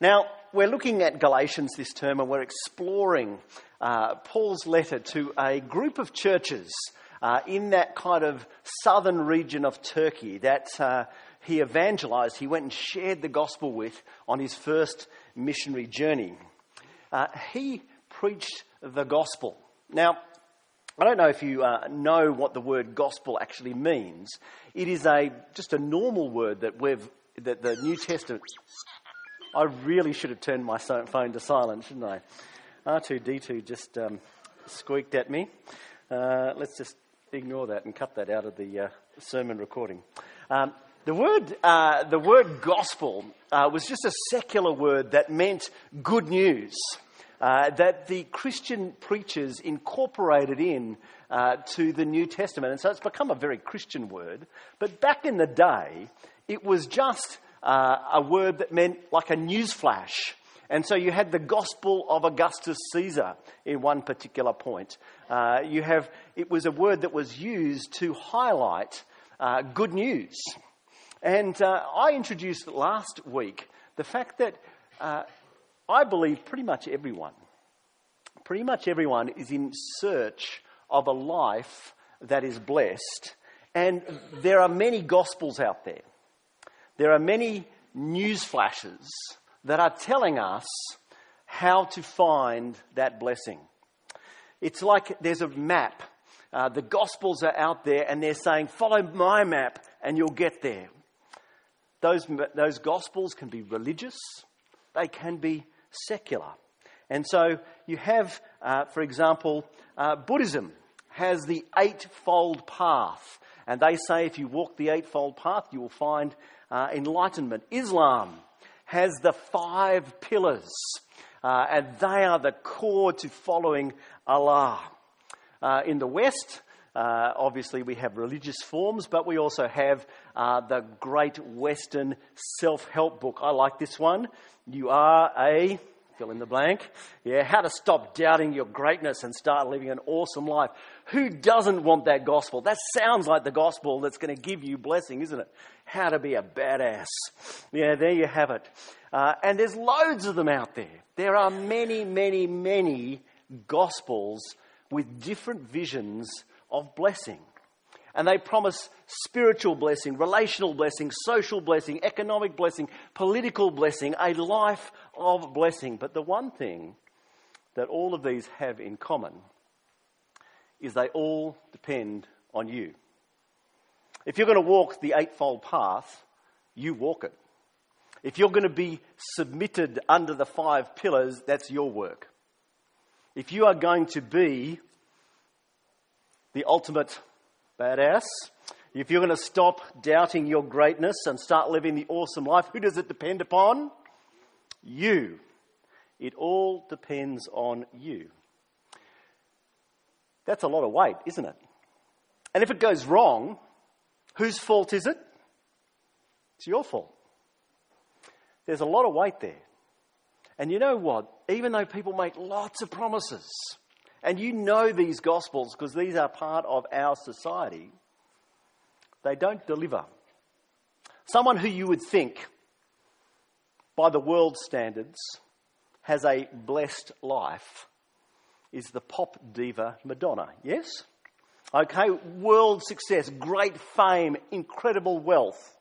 Now, we're looking at Galatians this term and we're exploring uh, Paul's letter to a group of churches uh, in that kind of southern region of Turkey that uh, he evangelized, he went and shared the gospel with on his first missionary journey. Uh, he preached the gospel. Now, I don't know if you uh, know what the word gospel actually means. It is a just a normal word that we've that the New Testament I really should have turned my phone to silent, shouldn't I? R2D2 just um, squeaked at me. Uh, let's just ignore that and cut that out of the uh, sermon recording. Um, the word, uh, the word gospel uh, was just a secular word that meant good news. Uh, that the Christian preachers incorporated in uh, to the New Testament. And so it's become a very Christian word. But back in the day, it was just uh, a word that meant like a news flash. And so you had the gospel of Augustus Caesar in one particular point. Uh, you have, it was a word that was used to highlight uh, good news. And uh, I introduced last week the fact that uh, I believe pretty much everyone, pretty much everyone is in search of a life that is blessed. And there are many gospels out there. There are many news flashes that are telling us how to find that blessing. It's like there's a map. Uh, the Gospels are out there and they're saying, follow my map and you'll get there. Those, those Gospels can be religious, they can be secular. And so you have, uh, for example, uh, Buddhism has the eightfold path. And they say if you walk the eightfold path, you will find uh, enlightenment. Islam has the five pillars, uh, and they are the core to following Allah. Uh, in the West, uh, obviously, we have religious forms, but we also have uh, the great Western self help book. I like this one. You are a fill in the blank. Yeah, how to stop doubting your greatness and start living an awesome life. Who doesn't want that gospel? That sounds like the gospel that's going to give you blessing, isn't it? How to be a badass. Yeah, there you have it. Uh, and there's loads of them out there. There are many, many, many gospels with different visions of blessing. And they promise spiritual blessing, relational blessing, social blessing, economic blessing, political blessing, a life of blessing. But the one thing that all of these have in common is they all depend on you. If you're going to walk the eightfold path, you walk it. If you're going to be submitted under the five pillars, that's your work. If you are going to be the ultimate badass, if you're going to stop doubting your greatness and start living the awesome life, who does it depend upon? You. It all depends on you. That's a lot of weight, isn't it? And if it goes wrong, whose fault is it? It's your fault. There's a lot of weight there. And you know what? Even though people make lots of promises, and you know these gospels because these are part of our society, they don't deliver. Someone who you would think, by the world standards, has a blessed life is the pop diva Madonna, yes? Okay, world success, great fame, incredible wealth.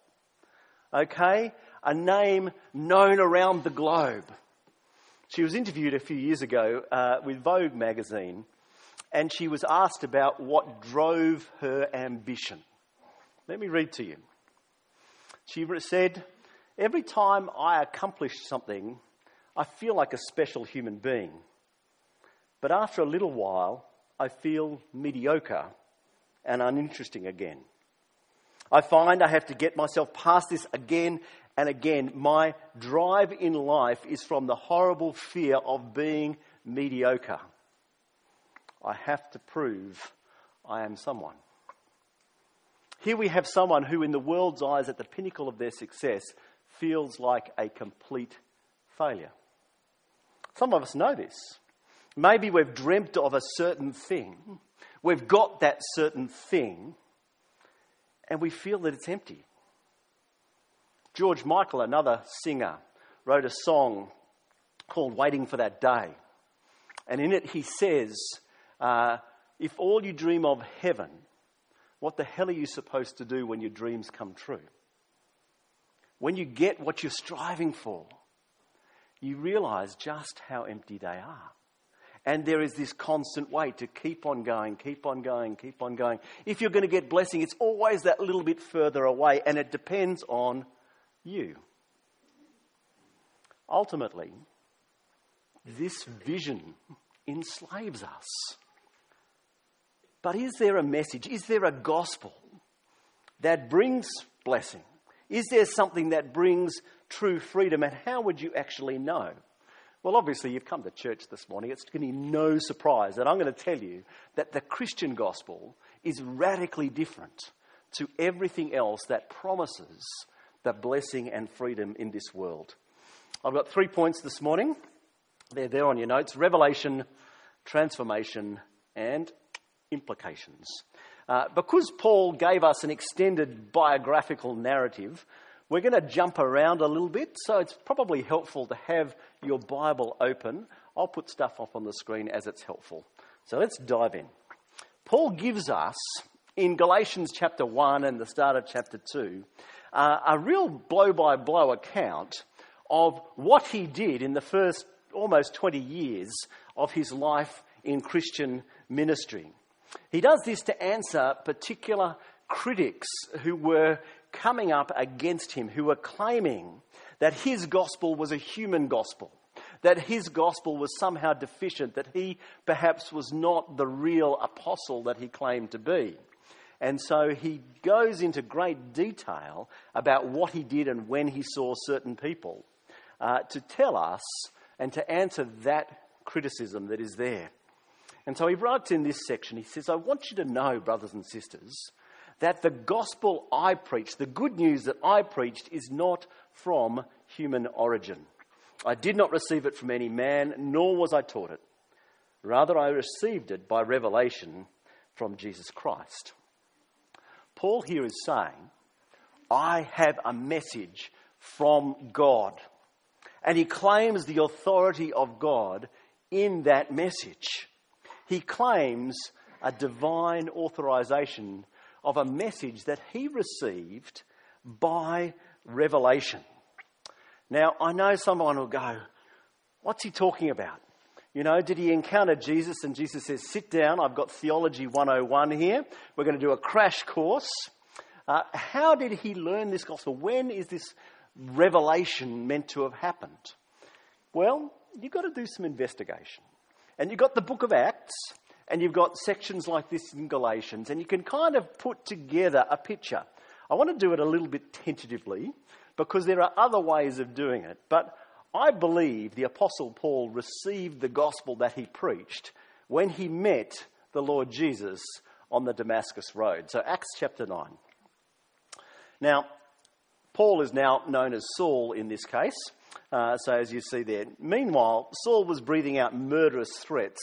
Okay, a name known around the globe. She was interviewed a few years ago uh, with Vogue magazine, and she was asked about what drove her ambition. Let me read to you. She said, Every time I accomplish something, I feel like a special human being. But after a little while, I feel mediocre and uninteresting again. I find I have to get myself past this again and again. My drive in life is from the horrible fear of being mediocre. I have to prove I am someone. Here we have someone who, in the world's eyes, at the pinnacle of their success, feels like a complete failure. Some of us know this. Maybe we've dreamt of a certain thing, we've got that certain thing, and we feel that it's empty. George Michael, another singer, wrote a song called Waiting for That Day. And in it, he says, uh, If all you dream of heaven, what the hell are you supposed to do when your dreams come true? When you get what you're striving for, you realize just how empty they are. And there is this constant way to keep on going, keep on going, keep on going. If you're going to get blessing, it's always that little bit further away, and it depends on you. Ultimately, this vision enslaves us. But is there a message? Is there a gospel that brings blessing? Is there something that brings true freedom? And how would you actually know? Well, obviously, you've come to church this morning. It's going to be no surprise that I'm going to tell you that the Christian gospel is radically different to everything else that promises the blessing and freedom in this world. I've got three points this morning. They're there on your notes revelation, transformation, and implications. Uh, because Paul gave us an extended biographical narrative, we're going to jump around a little bit, so it's probably helpful to have your Bible open. I'll put stuff up on the screen as it's helpful. So let's dive in. Paul gives us, in Galatians chapter 1 and the start of chapter 2, uh, a real blow by blow account of what he did in the first almost 20 years of his life in Christian ministry. He does this to answer particular critics who were coming up against him, who were claiming that his gospel was a human gospel, that his gospel was somehow deficient, that he perhaps was not the real apostle that he claimed to be. And so he goes into great detail about what he did and when he saw certain people uh, to tell us and to answer that criticism that is there. And so he writes in this section, he says, I want you to know, brothers and sisters, that the gospel I preached, the good news that I preached, is not from human origin. I did not receive it from any man, nor was I taught it. Rather, I received it by revelation from Jesus Christ. Paul here is saying, I have a message from God. And he claims the authority of God in that message. He claims a divine authorization of a message that he received by revelation. Now, I know someone will go, What's he talking about? You know, did he encounter Jesus and Jesus says, Sit down, I've got Theology 101 here. We're going to do a crash course. Uh, how did he learn this gospel? When is this revelation meant to have happened? Well, you've got to do some investigation. And you've got the book of Acts, and you've got sections like this in Galatians, and you can kind of put together a picture. I want to do it a little bit tentatively because there are other ways of doing it. But I believe the Apostle Paul received the gospel that he preached when he met the Lord Jesus on the Damascus Road. So, Acts chapter 9. Now, Paul is now known as Saul in this case. Uh, so, as you see there. Meanwhile, Saul was breathing out murderous threats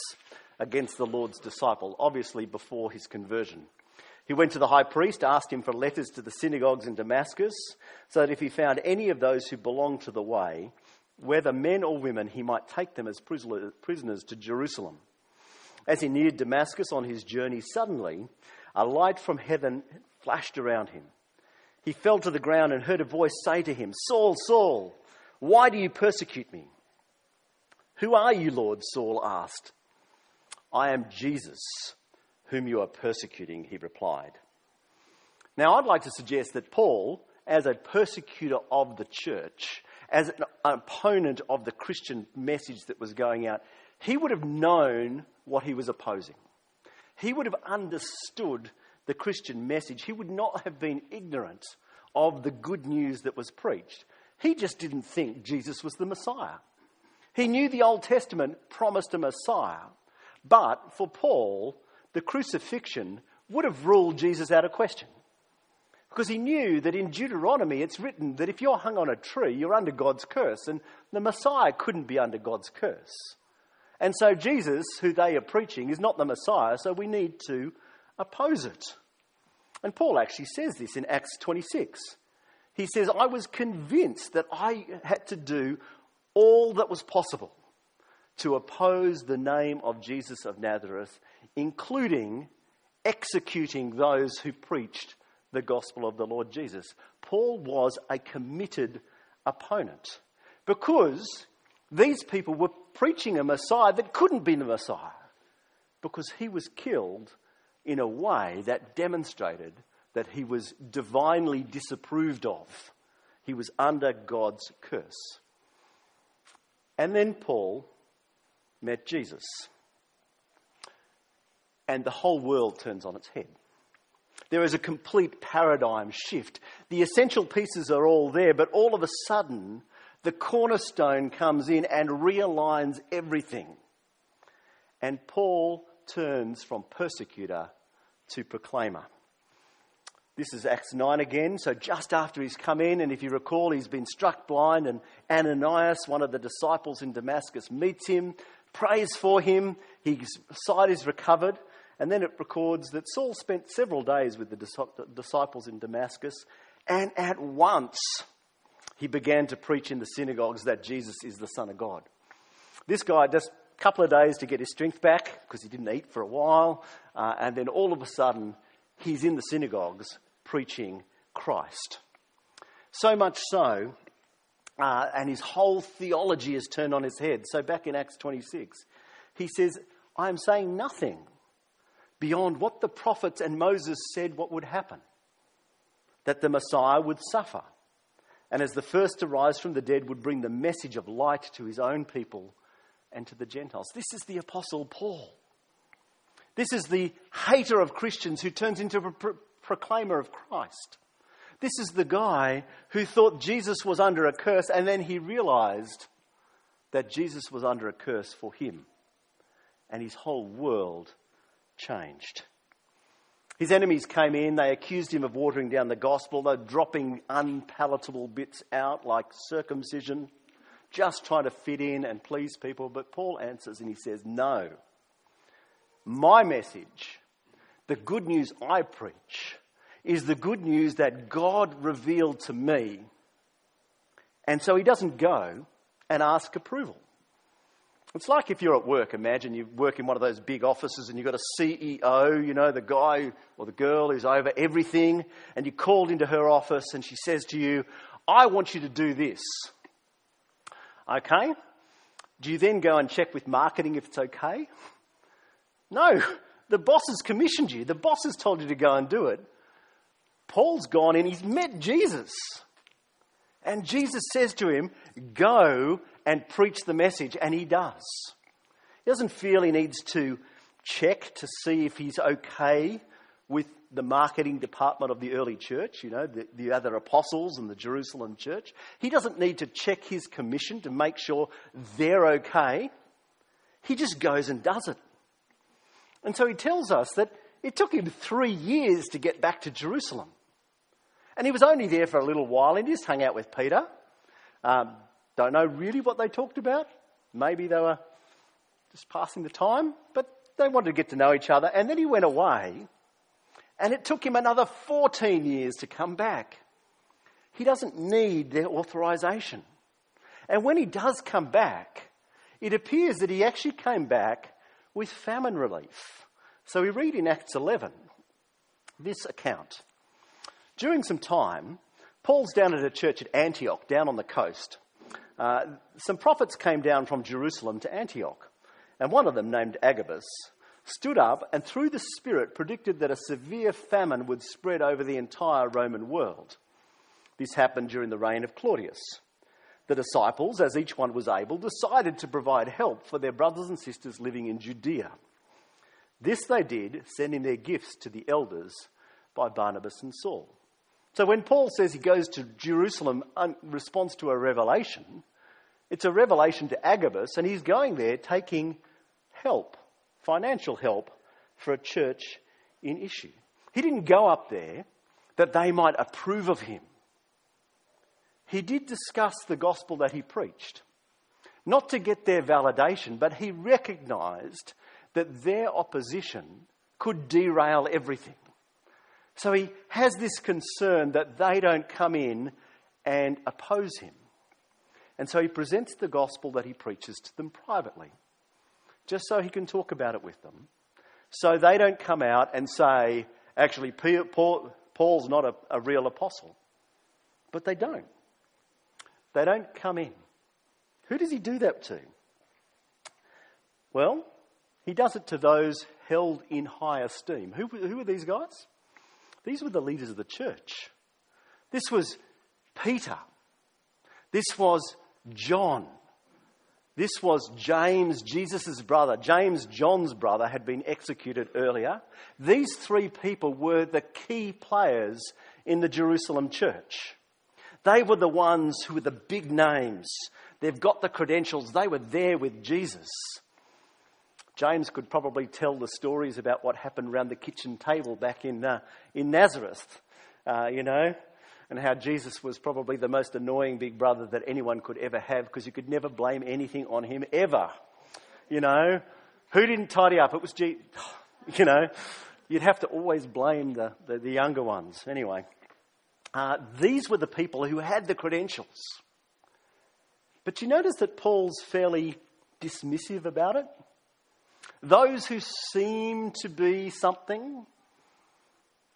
against the Lord's disciple, obviously before his conversion. He went to the high priest, asked him for letters to the synagogues in Damascus, so that if he found any of those who belonged to the way, whether men or women, he might take them as prisoners to Jerusalem. As he neared Damascus on his journey, suddenly a light from heaven flashed around him. He fell to the ground and heard a voice say to him, Saul, Saul, why do you persecute me? Who are you, Lord? Saul asked. I am Jesus, whom you are persecuting, he replied. Now, I'd like to suggest that Paul, as a persecutor of the church, as an opponent of the Christian message that was going out, he would have known what he was opposing. He would have understood the Christian message. He would not have been ignorant of the good news that was preached. He just didn't think Jesus was the Messiah. He knew the Old Testament promised a Messiah, but for Paul, the crucifixion would have ruled Jesus out of question. Because he knew that in Deuteronomy it's written that if you're hung on a tree, you're under God's curse, and the Messiah couldn't be under God's curse. And so Jesus, who they are preaching, is not the Messiah, so we need to oppose it. And Paul actually says this in Acts 26. He says, I was convinced that I had to do all that was possible to oppose the name of Jesus of Nazareth, including executing those who preached the gospel of the Lord Jesus. Paul was a committed opponent because these people were preaching a Messiah that couldn't be the Messiah because he was killed in a way that demonstrated that he was divinely disapproved of. He was under God's curse. And then Paul met Jesus. And the whole world turns on its head. There is a complete paradigm shift. The essential pieces are all there, but all of a sudden, the cornerstone comes in and realigns everything. And Paul turns from persecutor to proclaimer. This is Acts 9 again. So, just after he's come in, and if you recall, he's been struck blind, and Ananias, one of the disciples in Damascus, meets him, prays for him, his sight is recovered. And then it records that Saul spent several days with the disciples in Damascus, and at once he began to preach in the synagogues that Jesus is the Son of God. This guy, just a couple of days to get his strength back because he didn't eat for a while, uh, and then all of a sudden he's in the synagogues preaching Christ. So much so, uh, and his whole theology is turned on his head. So back in Acts 26, he says, I am saying nothing beyond what the prophets and Moses said what would happen that the Messiah would suffer, and as the first to rise from the dead, would bring the message of light to his own people and to the Gentiles. This is the Apostle Paul. This is the hater of Christians who turns into a pro- proclaimer of Christ. This is the guy who thought Jesus was under a curse and then he realized that Jesus was under a curse for him. And his whole world changed. His enemies came in, they accused him of watering down the gospel, they're dropping unpalatable bits out like circumcision, just trying to fit in and please people. But Paul answers and he says, No. My message, the good news I preach, is the good news that God revealed to me. And so he doesn't go and ask approval. It's like if you're at work. Imagine you work in one of those big offices and you've got a CEO, you know, the guy or the girl who's over everything, and you're called into her office and she says to you, I want you to do this. Okay? Do you then go and check with marketing if it's okay? No. The boss has commissioned you. The boss has told you to go and do it. Paul's gone and he's met Jesus. And Jesus says to him, Go and preach the message. And he does. He doesn't feel he needs to check to see if he's okay with the marketing department of the early church, you know, the, the, other apostles and the Jerusalem church. He doesn't need to check his commission to make sure they're okay. He just goes and does it. And so he tells us that it took him three years to get back to Jerusalem. And he was only there for a little while and he just hung out with Peter. Um, don't know really what they talked about. Maybe they were just passing the time, but they wanted to get to know each other. And then he went away, and it took him another 14 years to come back. He doesn't need their authorization. And when he does come back, it appears that he actually came back with famine relief. So we read in Acts 11 this account. During some time, Paul's down at a church at Antioch, down on the coast. Uh, some prophets came down from Jerusalem to Antioch, and one of them, named Agabus, stood up and through the Spirit predicted that a severe famine would spread over the entire Roman world. This happened during the reign of Claudius. The disciples, as each one was able, decided to provide help for their brothers and sisters living in Judea. This they did, sending their gifts to the elders by Barnabas and Saul. So when Paul says he goes to Jerusalem in response to a revelation, it's a revelation to Agabus, and he's going there taking help, financial help, for a church in issue. He didn't go up there that they might approve of him. He did discuss the gospel that he preached, not to get their validation, but he recognized that their opposition could derail everything. So he has this concern that they don't come in and oppose him. And so he presents the gospel that he preaches to them privately, just so he can talk about it with them. So they don't come out and say, actually, Paul's not a, a real apostle. But they don't. They don't come in. Who does he do that to? Well, he does it to those held in high esteem. Who, who were these guys? These were the leaders of the church. This was Peter. This was John. This was James, Jesus' brother. James, John's brother, had been executed earlier. These three people were the key players in the Jerusalem church. They were the ones who were the big names. They've got the credentials. They were there with Jesus. James could probably tell the stories about what happened around the kitchen table back in, uh, in Nazareth, uh, you know, and how Jesus was probably the most annoying big brother that anyone could ever have because you could never blame anything on him ever. You know, who didn't tidy up? It was Jesus. You know, you'd have to always blame the, the, the younger ones. Anyway, uh, these were the people who had the credentials. But you notice that Paul's fairly dismissive about it. Those who seem to be something,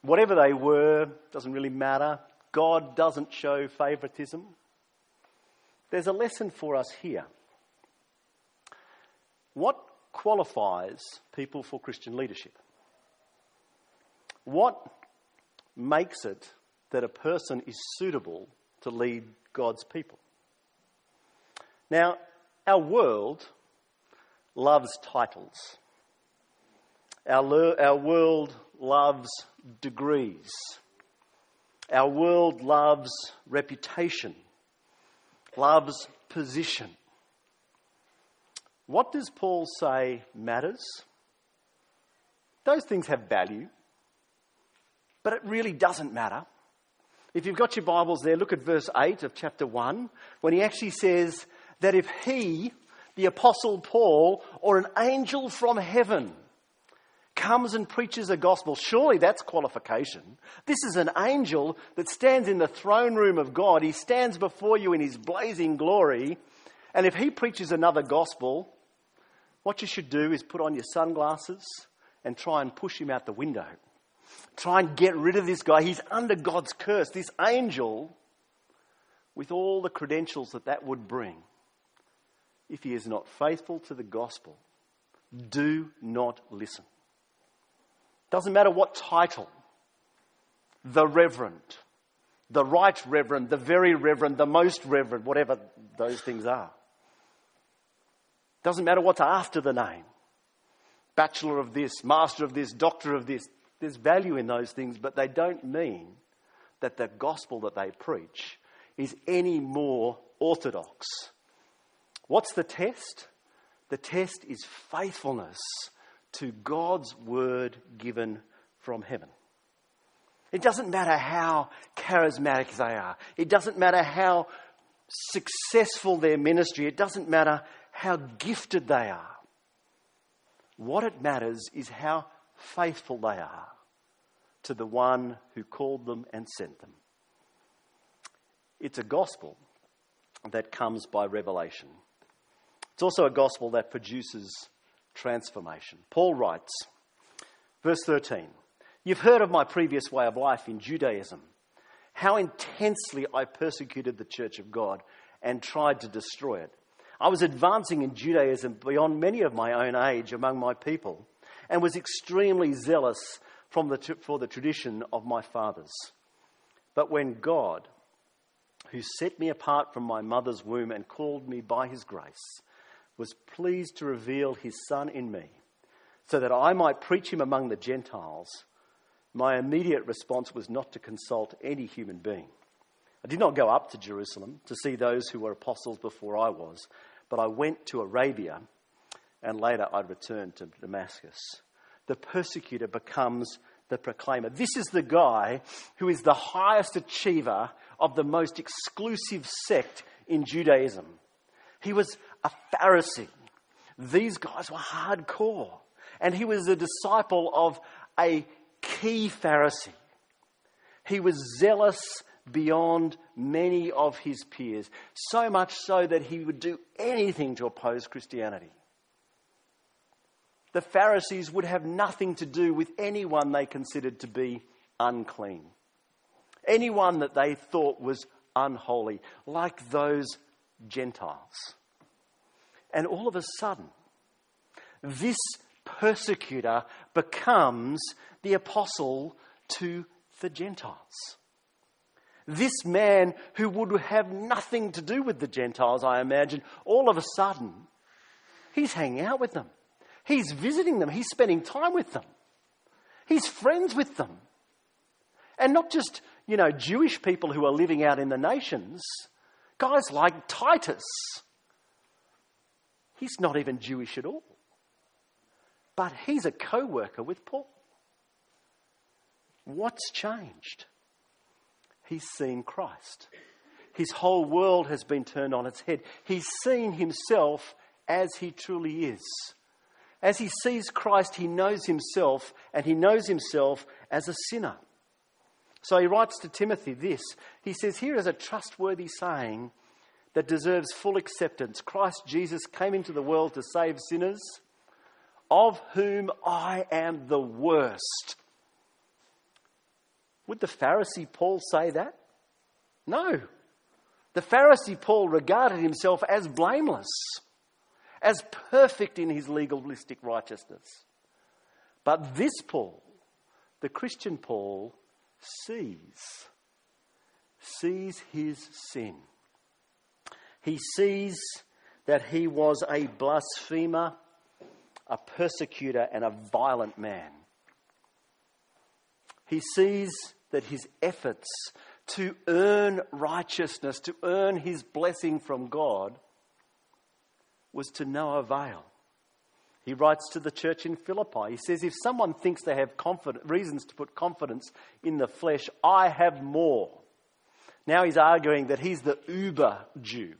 whatever they were, doesn't really matter. God doesn't show favoritism. There's a lesson for us here. What qualifies people for Christian leadership? What makes it that a person is suitable to lead God's people? Now, our world loves titles. Our, our world loves degrees. Our world loves reputation, loves position. What does Paul say matters? Those things have value, but it really doesn't matter. If you've got your Bibles there, look at verse 8 of chapter 1, when he actually says that if he, the Apostle Paul, or an angel from heaven comes and preaches a gospel, surely that's qualification. This is an angel that stands in the throne room of God. He stands before you in his blazing glory. And if he preaches another gospel, what you should do is put on your sunglasses and try and push him out the window. Try and get rid of this guy. He's under God's curse. This angel, with all the credentials that that would bring if he is not faithful to the gospel, do not listen. Doesn't matter what title, the Reverend, the Right Reverend, the Very Reverend, the Most Reverend, whatever those things are. Doesn't matter what's after the name. Bachelor of this, Master of this, Doctor of this. There's value in those things, but they don't mean that the gospel that they preach is any more orthodox What's the test? The test is faithfulness to God's word given from heaven. It doesn't matter how charismatic they are. It doesn't matter how successful their ministry. It doesn't matter how gifted they are. What it matters is how faithful they are to the one who called them and sent them. It's a gospel that comes by revelation. It's also a gospel that produces transformation. Paul writes, verse 13 You've heard of my previous way of life in Judaism, how intensely I persecuted the church of God and tried to destroy it. I was advancing in Judaism beyond many of my own age among my people and was extremely zealous the, for the tradition of my fathers. But when God, who set me apart from my mother's womb and called me by his grace, was pleased to reveal his Son in me, so that I might preach him among the Gentiles, my immediate response was not to consult any human being. I did not go up to Jerusalem to see those who were apostles before I was, but I went to Arabia, and later I returned to Damascus. The persecutor becomes the proclaimer. This is the guy who is the highest achiever of the most exclusive sect in Judaism. He was a Pharisee. These guys were hardcore. And he was a disciple of a key Pharisee. He was zealous beyond many of his peers, so much so that he would do anything to oppose Christianity. The Pharisees would have nothing to do with anyone they considered to be unclean, anyone that they thought was unholy, like those Gentiles. And all of a sudden, this persecutor becomes the apostle to the Gentiles. This man who would have nothing to do with the Gentiles, I imagine, all of a sudden, he's hanging out with them. He's visiting them. He's spending time with them. He's friends with them. And not just, you know, Jewish people who are living out in the nations, guys like Titus. He's not even Jewish at all. But he's a co worker with Paul. What's changed? He's seen Christ. His whole world has been turned on its head. He's seen himself as he truly is. As he sees Christ, he knows himself, and he knows himself as a sinner. So he writes to Timothy this. He says, Here is a trustworthy saying that deserves full acceptance. Christ Jesus came into the world to save sinners, of whom I am the worst. Would the Pharisee Paul say that? No. The Pharisee Paul regarded himself as blameless, as perfect in his legalistic righteousness. But this Paul, the Christian Paul, sees, sees his sin. He sees that he was a blasphemer, a persecutor, and a violent man. He sees that his efforts to earn righteousness, to earn his blessing from God, was to no avail. He writes to the church in Philippi. He says, If someone thinks they have reasons to put confidence in the flesh, I have more. Now he's arguing that he's the uber Jew.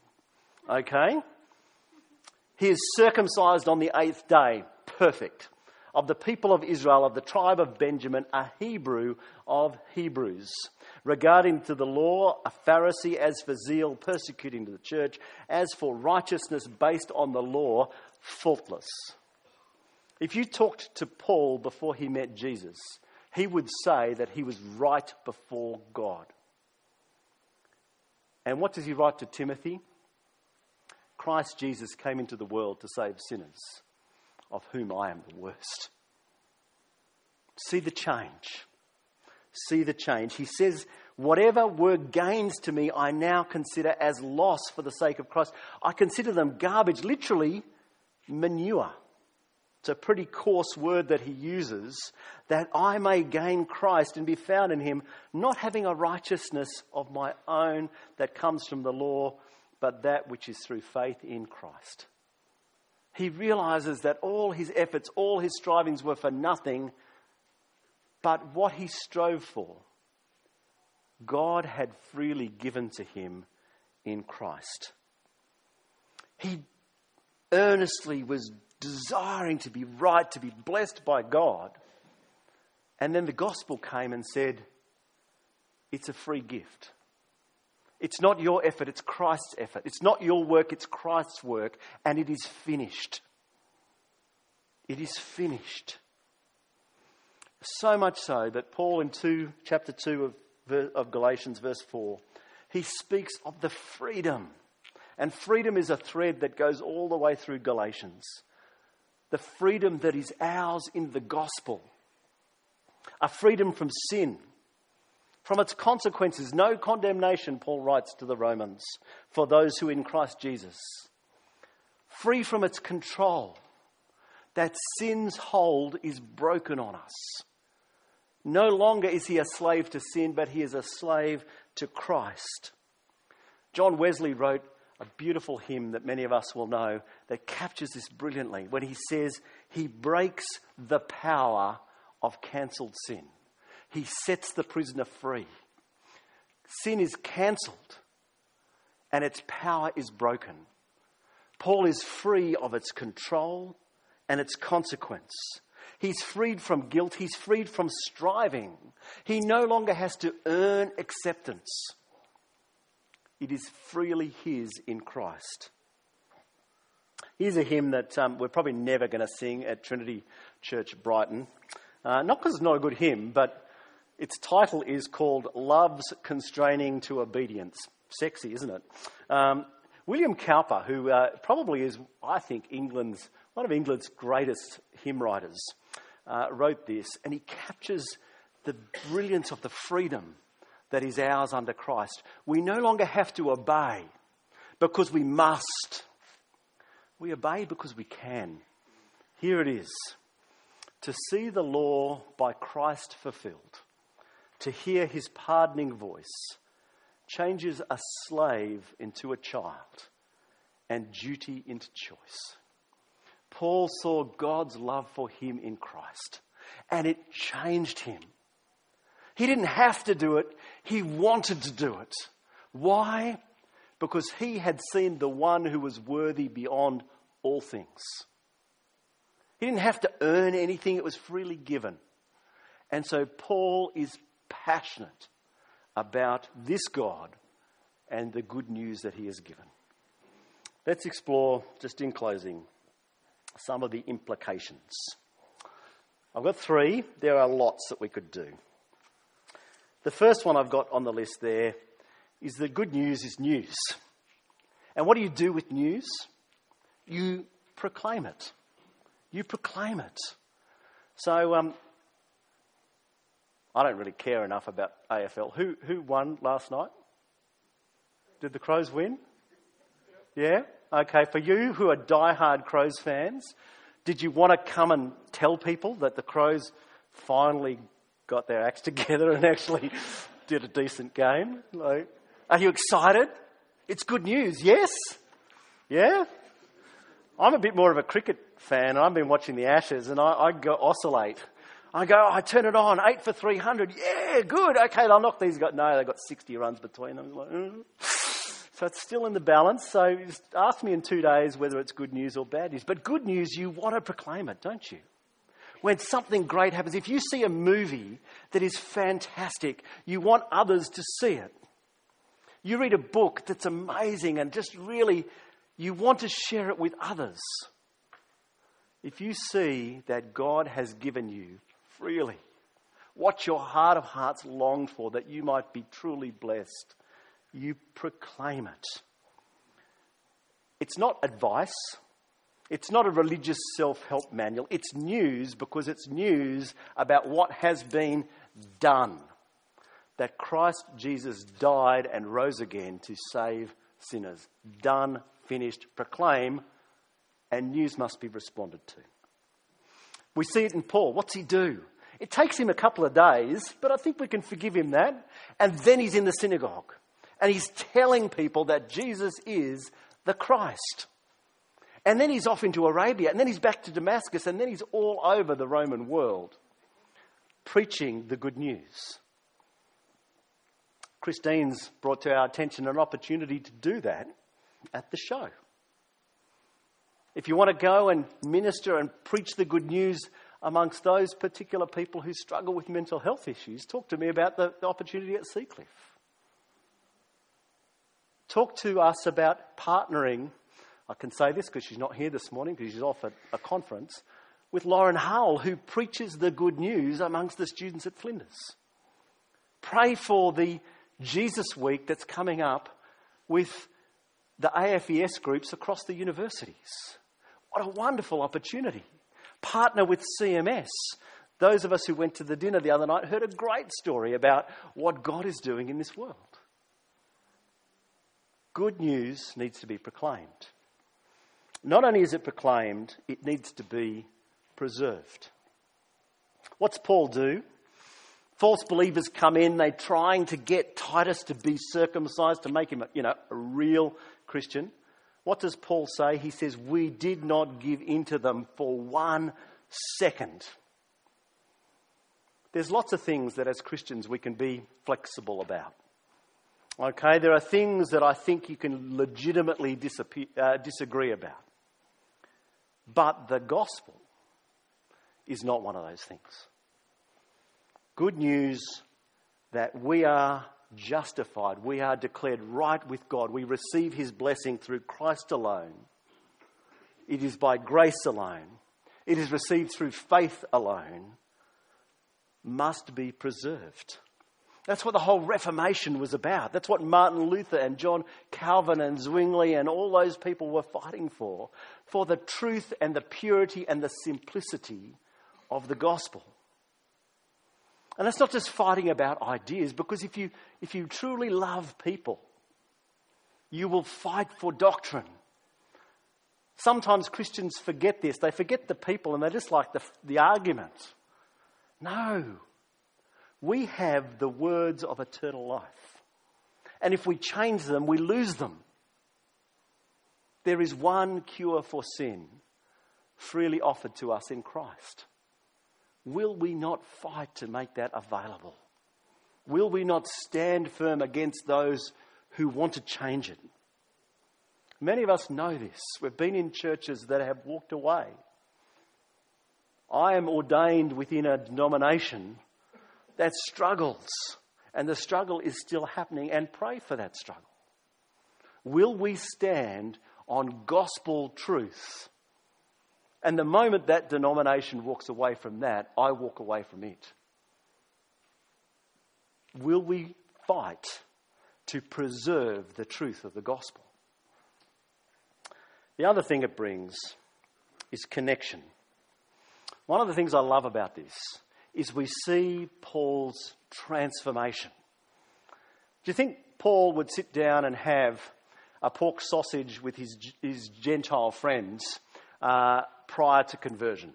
Okay? He is circumcised on the eighth day. Perfect of the people of Israel, of the tribe of Benjamin, a Hebrew of Hebrews. Regarding to the law, a Pharisee, as for zeal, persecuting the church, as for righteousness based on the law, faultless. If you talked to Paul before he met Jesus, he would say that he was right before God. And what does he write to Timothy? Christ Jesus came into the world to save sinners of whom I am the worst. See the change. See the change. He says, Whatever were gains to me, I now consider as loss for the sake of Christ. I consider them garbage, literally manure. It's a pretty coarse word that he uses, that I may gain Christ and be found in him, not having a righteousness of my own that comes from the law, but that which is through faith in Christ he realizes that all his efforts, all his strivings were for nothing, but what he strove for, God had freely given to him in Christ. He earnestly was desiring to be right, to be blessed by God. And then the gospel came and said, It's a free gift. It's not your effort, it's Christ's effort. It's not your work, it's Christ's work, and it is finished. It is finished. So much so that Paul, in two, chapter 2 of, of Galatians, verse 4, he speaks of the freedom. And freedom is a thread that goes all the way through Galatians. The freedom that is ours in the gospel. A freedom from sin from its consequences, no condemnation, Paul writes to the Romans, for those who in Christ Jesus. Free from its control, that sin's hold is broken on us. No longer is he a slave to sin, but he is a slave to Christ. John Wesley wrote a beautiful hymn that many of us will know that captures this brilliantly when he says, He breaks the power of cancelled sin. He sets the prisoner free. Sin is cancelled and its power is broken. Paul is free of its control and its consequence. He's freed from guilt. He's freed from striving. He no longer has to earn acceptance. It is freely His in Christ. Here's a hymn that um, we're probably never going to sing at Trinity Church Brighton. Uh, not because it's not a good hymn, but its title is called Love's Constraining to Obedience. Sexy, isn't it? Um, William Cowper, who uh, probably is, I think, England's one of England's greatest hymn writers, uh, wrote this, and he captures the brilliance of the freedom that is ours under Christ. We no longer have to obey because we must. We obey because we can. Here it is to see the law by Christ fulfilled, to hear his pardoning voice, changes a slave into a child and duty into choice. Paul saw God's love for him in Christ, and it changed him. He didn't have to do it, he wanted to do it. Why? Because he had seen the one who was worthy beyond all things. He didn't have to earn anything, it was freely given. And so Paul is passionate about this God and the good news that he has given. Let's explore, just in closing, some of the implications. I've got three. There are lots that we could do. The first one I've got on the list there is that good news is news. And what do you do with news? You proclaim it. You proclaim it. So, um, I don't really care enough about AFL. Who, who won last night? Did the Crows win? Yeah? Okay, for you who are die-hard Crows fans, did you want to come and tell people that the Crows finally got their acts together and actually did a decent game? Like, are you excited? It's good news, yes? Yeah? I'm a bit more of a cricket fan. I've been watching the Ashes and I, I go oscillate. I go, oh, I turn it on, eight for 300. Yeah, good. Okay, they'll knock these guys. No, they've got 60 runs between them. Like, mm. So it's still in the balance. So just ask me in two days whether it's good news or bad news. But good news, you want to proclaim it, don't you? When something great happens, if you see a movie that is fantastic, you want others to see it. You read a book that's amazing and just really, you want to share it with others. If you see that God has given you freely what your heart of hearts longed for, that you might be truly blessed, you proclaim it. It's not advice. It's not a religious self help manual. It's news because it's news about what has been done. That Christ Jesus died and rose again to save sinners. Done, finished, proclaim, and news must be responded to. We see it in Paul. What's he do? It takes him a couple of days, but I think we can forgive him that. And then he's in the synagogue and he's telling people that Jesus is the Christ. And then he's off into Arabia, and then he's back to Damascus, and then he's all over the Roman world preaching the good news. Christine's brought to our attention an opportunity to do that at the show. If you want to go and minister and preach the good news amongst those particular people who struggle with mental health issues, talk to me about the, the opportunity at Seacliff talk to us about partnering. I can say this because she's not here this morning because she's off at a conference with Lauren Hull, who preaches the good news amongst the students at Flinders. Pray for the Jesus Week that's coming up with the AFES groups across the universities. What a wonderful opportunity. Partner with CMS. Those of us who went to the dinner the other night heard a great story about what God is doing in this world. Good news needs to be proclaimed. Not only is it proclaimed, it needs to be preserved. What's Paul do? False believers come in, they're trying to get Titus to be circumcised, to make him, a, you know, a real Christian. What does Paul say? He says, We did not give in to them for one second. There's lots of things that as Christians we can be flexible about. Okay, there are things that I think you can legitimately uh, disagree about. But the gospel is not one of those things. Good news that we are justified, we are declared right with God, we receive His blessing through Christ alone. It is by grace alone, it is received through faith alone, must be preserved. That's what the whole Reformation was about. That's what Martin Luther and John Calvin and Zwingli and all those people were fighting for. For the truth and the purity and the simplicity of the gospel. And that's not just fighting about ideas, because if you, if you truly love people, you will fight for doctrine. Sometimes Christians forget this. They forget the people and they just like the, the argument. No. We have the words of eternal life. And if we change them, we lose them. There is one cure for sin freely offered to us in Christ. Will we not fight to make that available? Will we not stand firm against those who want to change it? Many of us know this. We've been in churches that have walked away. I am ordained within a denomination that struggles, and the struggle is still happening, and pray for that struggle. Will we stand on gospel truth and the moment that denomination walks away from that, I walk away from it. Will we fight to preserve the truth of the gospel? The other thing it brings is connection. One of the things I love about this is we see Paul's transformation. Do you think Paul would sit down and have a pork sausage with his, his Gentile friends uh, prior to conversion.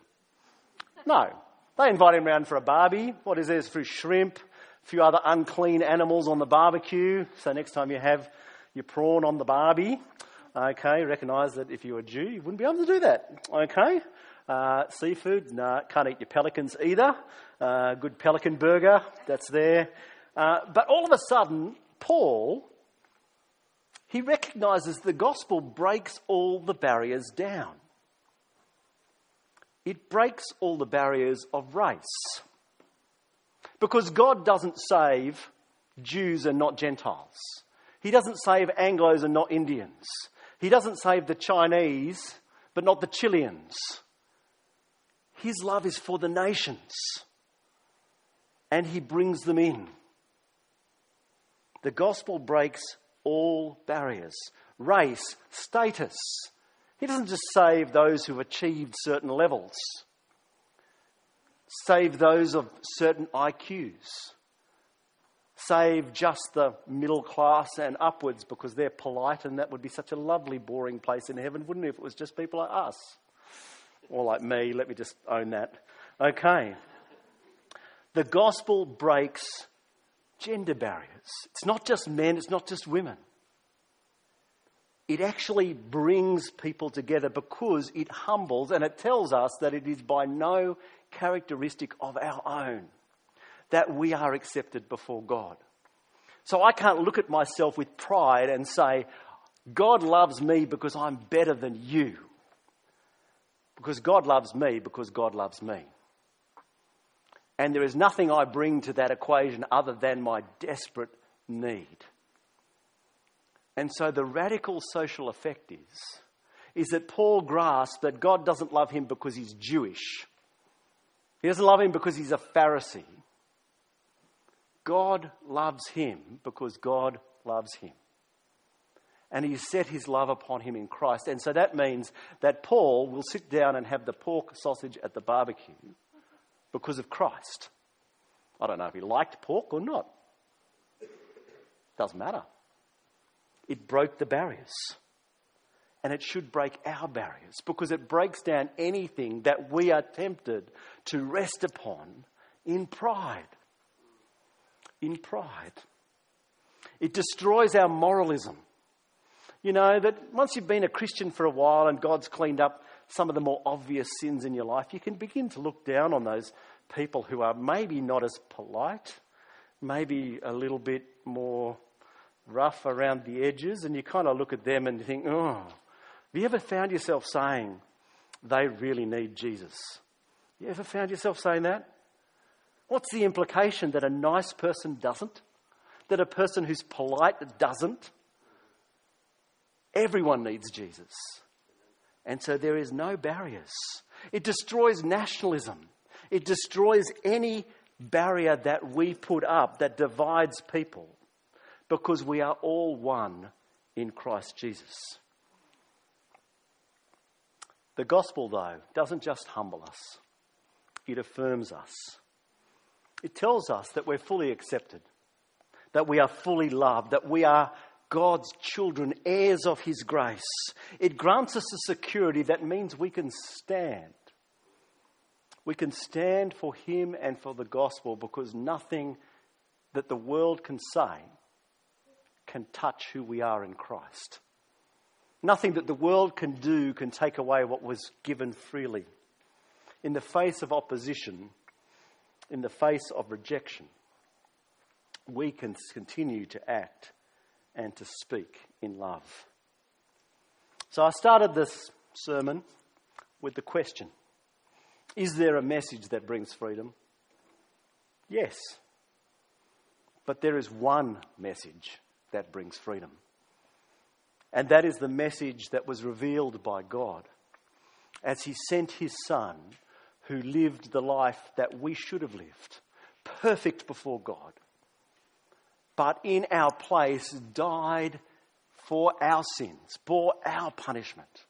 No. They invite him around for a barbie. What is there? For shrimp, a few other unclean animals on the barbecue. So next time you have your prawn on the barbie, okay, recognise that if you're a Jew, you wouldn't be able to do that. Okay? Uh, seafood, no, nah, can't eat your pelicans either. Uh, good pelican burger, that's there. Uh, but all of a sudden, Paul, he recognises the gospel breaks all the barriers down it breaks all the barriers of race. Because God doesn't save Jews and not Gentiles. He doesn't save Anglos and not Indians. He doesn't save the Chinese, but not the Chileans. His love is for the nations. And he brings them in. The gospel breaks all barriers race, status, he doesn't just save those who've achieved certain levels, save those of certain IQs, save just the middle class and upwards because they're polite, and that would be such a lovely, boring place in heaven, wouldn't it, if it was just people like us? Or like me, let me just own that. Okay. The gospel breaks gender barriers. It's not just men, it's not just women it actually brings people together because it humbles and it tells us that it is by no characteristic of our own that we are accepted before God. So I can't look at myself with pride and say, God loves me because I'm better than you. Because God loves me because God loves me. And there is nothing I bring to that equation other than my desperate need. And so the radical social effect is, is that Paul grasps that God doesn't love him because he's Jewish. He doesn't love him because he's a Pharisee. God loves him because God loves him. And he set his love upon him in Christ. And so that means that Paul will sit down and have the pork sausage at the barbecue because of Christ. I don't know if he liked pork or not. Doesn't matter. It broke the barriers. And it should break our barriers because it breaks down anything that we are tempted to rest upon in pride. In pride. It destroys our moralism. You know, that once you've been a Christian for a while and God's cleaned up some of the more obvious sins in your life, you can begin to look down on those people who are maybe not as polite, maybe a little bit more rough around the edges, and you kind of look at them and think, oh, have you ever found yourself saying, they really need Jesus? You ever found yourself saying that? What's the implication that a nice person doesn't? That a person who's polite doesn't? Everyone needs Jesus. And so there is no barriers. It destroys nationalism. It destroys any barrier that we put up that divides people because we are all one in Christ Jesus. The gospel, though, doesn't just humble us, it affirms us. It tells us that we're fully accepted, that we are fully loved, that we are God's children, heirs of His grace. It grants us a security that means we can stand. We can stand for Him and for the gospel because nothing that the world can say can touch who we are in Christ. Nothing that the world can do can take away what was given freely. In the face of opposition, in the face of rejection, we can continue to act and to speak in love. So I started this sermon with the question Is there a message that brings freedom? Yes. But there is one message that brings freedom. And that is the message that was revealed by God as He sent His Son, who lived the life that we should have lived, perfect before God, but in our place died for our sins, bore our punishment.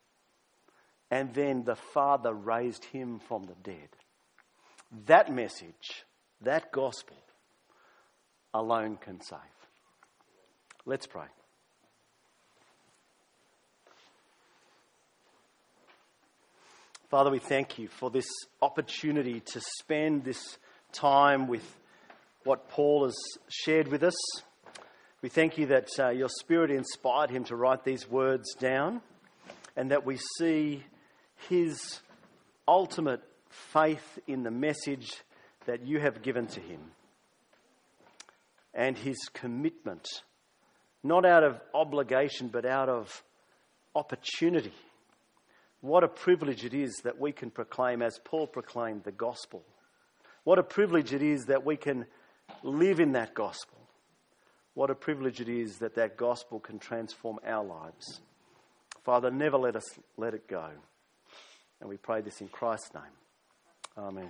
And then the Father raised him from the dead. That message, that gospel, alone can save. Let's pray. Father, we thank you for this opportunity to spend this time with what Paul has shared with us. We thank you that uh, your Spirit inspired him to write these words down and that we see his ultimate faith in the message that you have given to him and his commitment, not out of obligation but out of opportunity what a privilege it is that we can proclaim, as Paul proclaimed, the gospel. What a privilege it is that we can live in that gospel. What a privilege it is that that gospel can transform our lives. Father, never let us let it go. And we pray this in Christ's name. Amen.